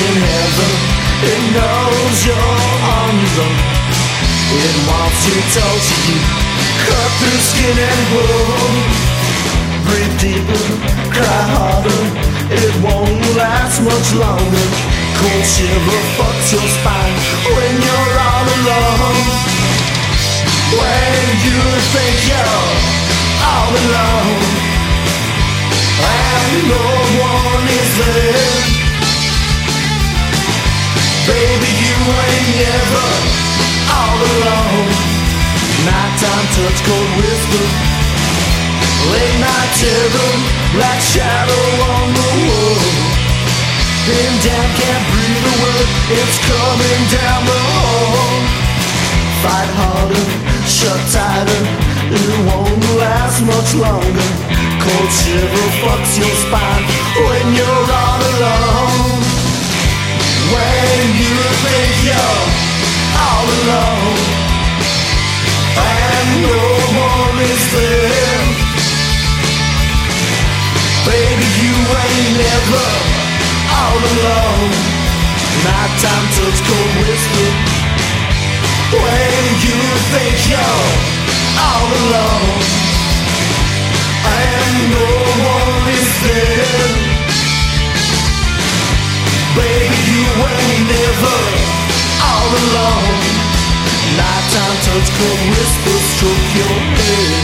in heaven. It knows you're on your own. It wants to touch you, cut through skin and bone. Breathe deeper, cry harder. It won't last much longer. Cold shiver fucks your spine when you're all alone. When you think you're all alone, and no one is there. Never all alone. Nighttime touch, cold whisper. Late night terror, black shadow on the wall. Pinned down, can't breathe a word. It's coming down the hall. Fight harder, shut tighter. It won't last much longer. Cold shiver fucks your spine when you're is there. Baby, you ain't never all alone. Nighttime touch, cold whisper. When you think you're all alone, and no one is there. Baby, you ain't never all alone. Touch, cold whisper, stroke your head.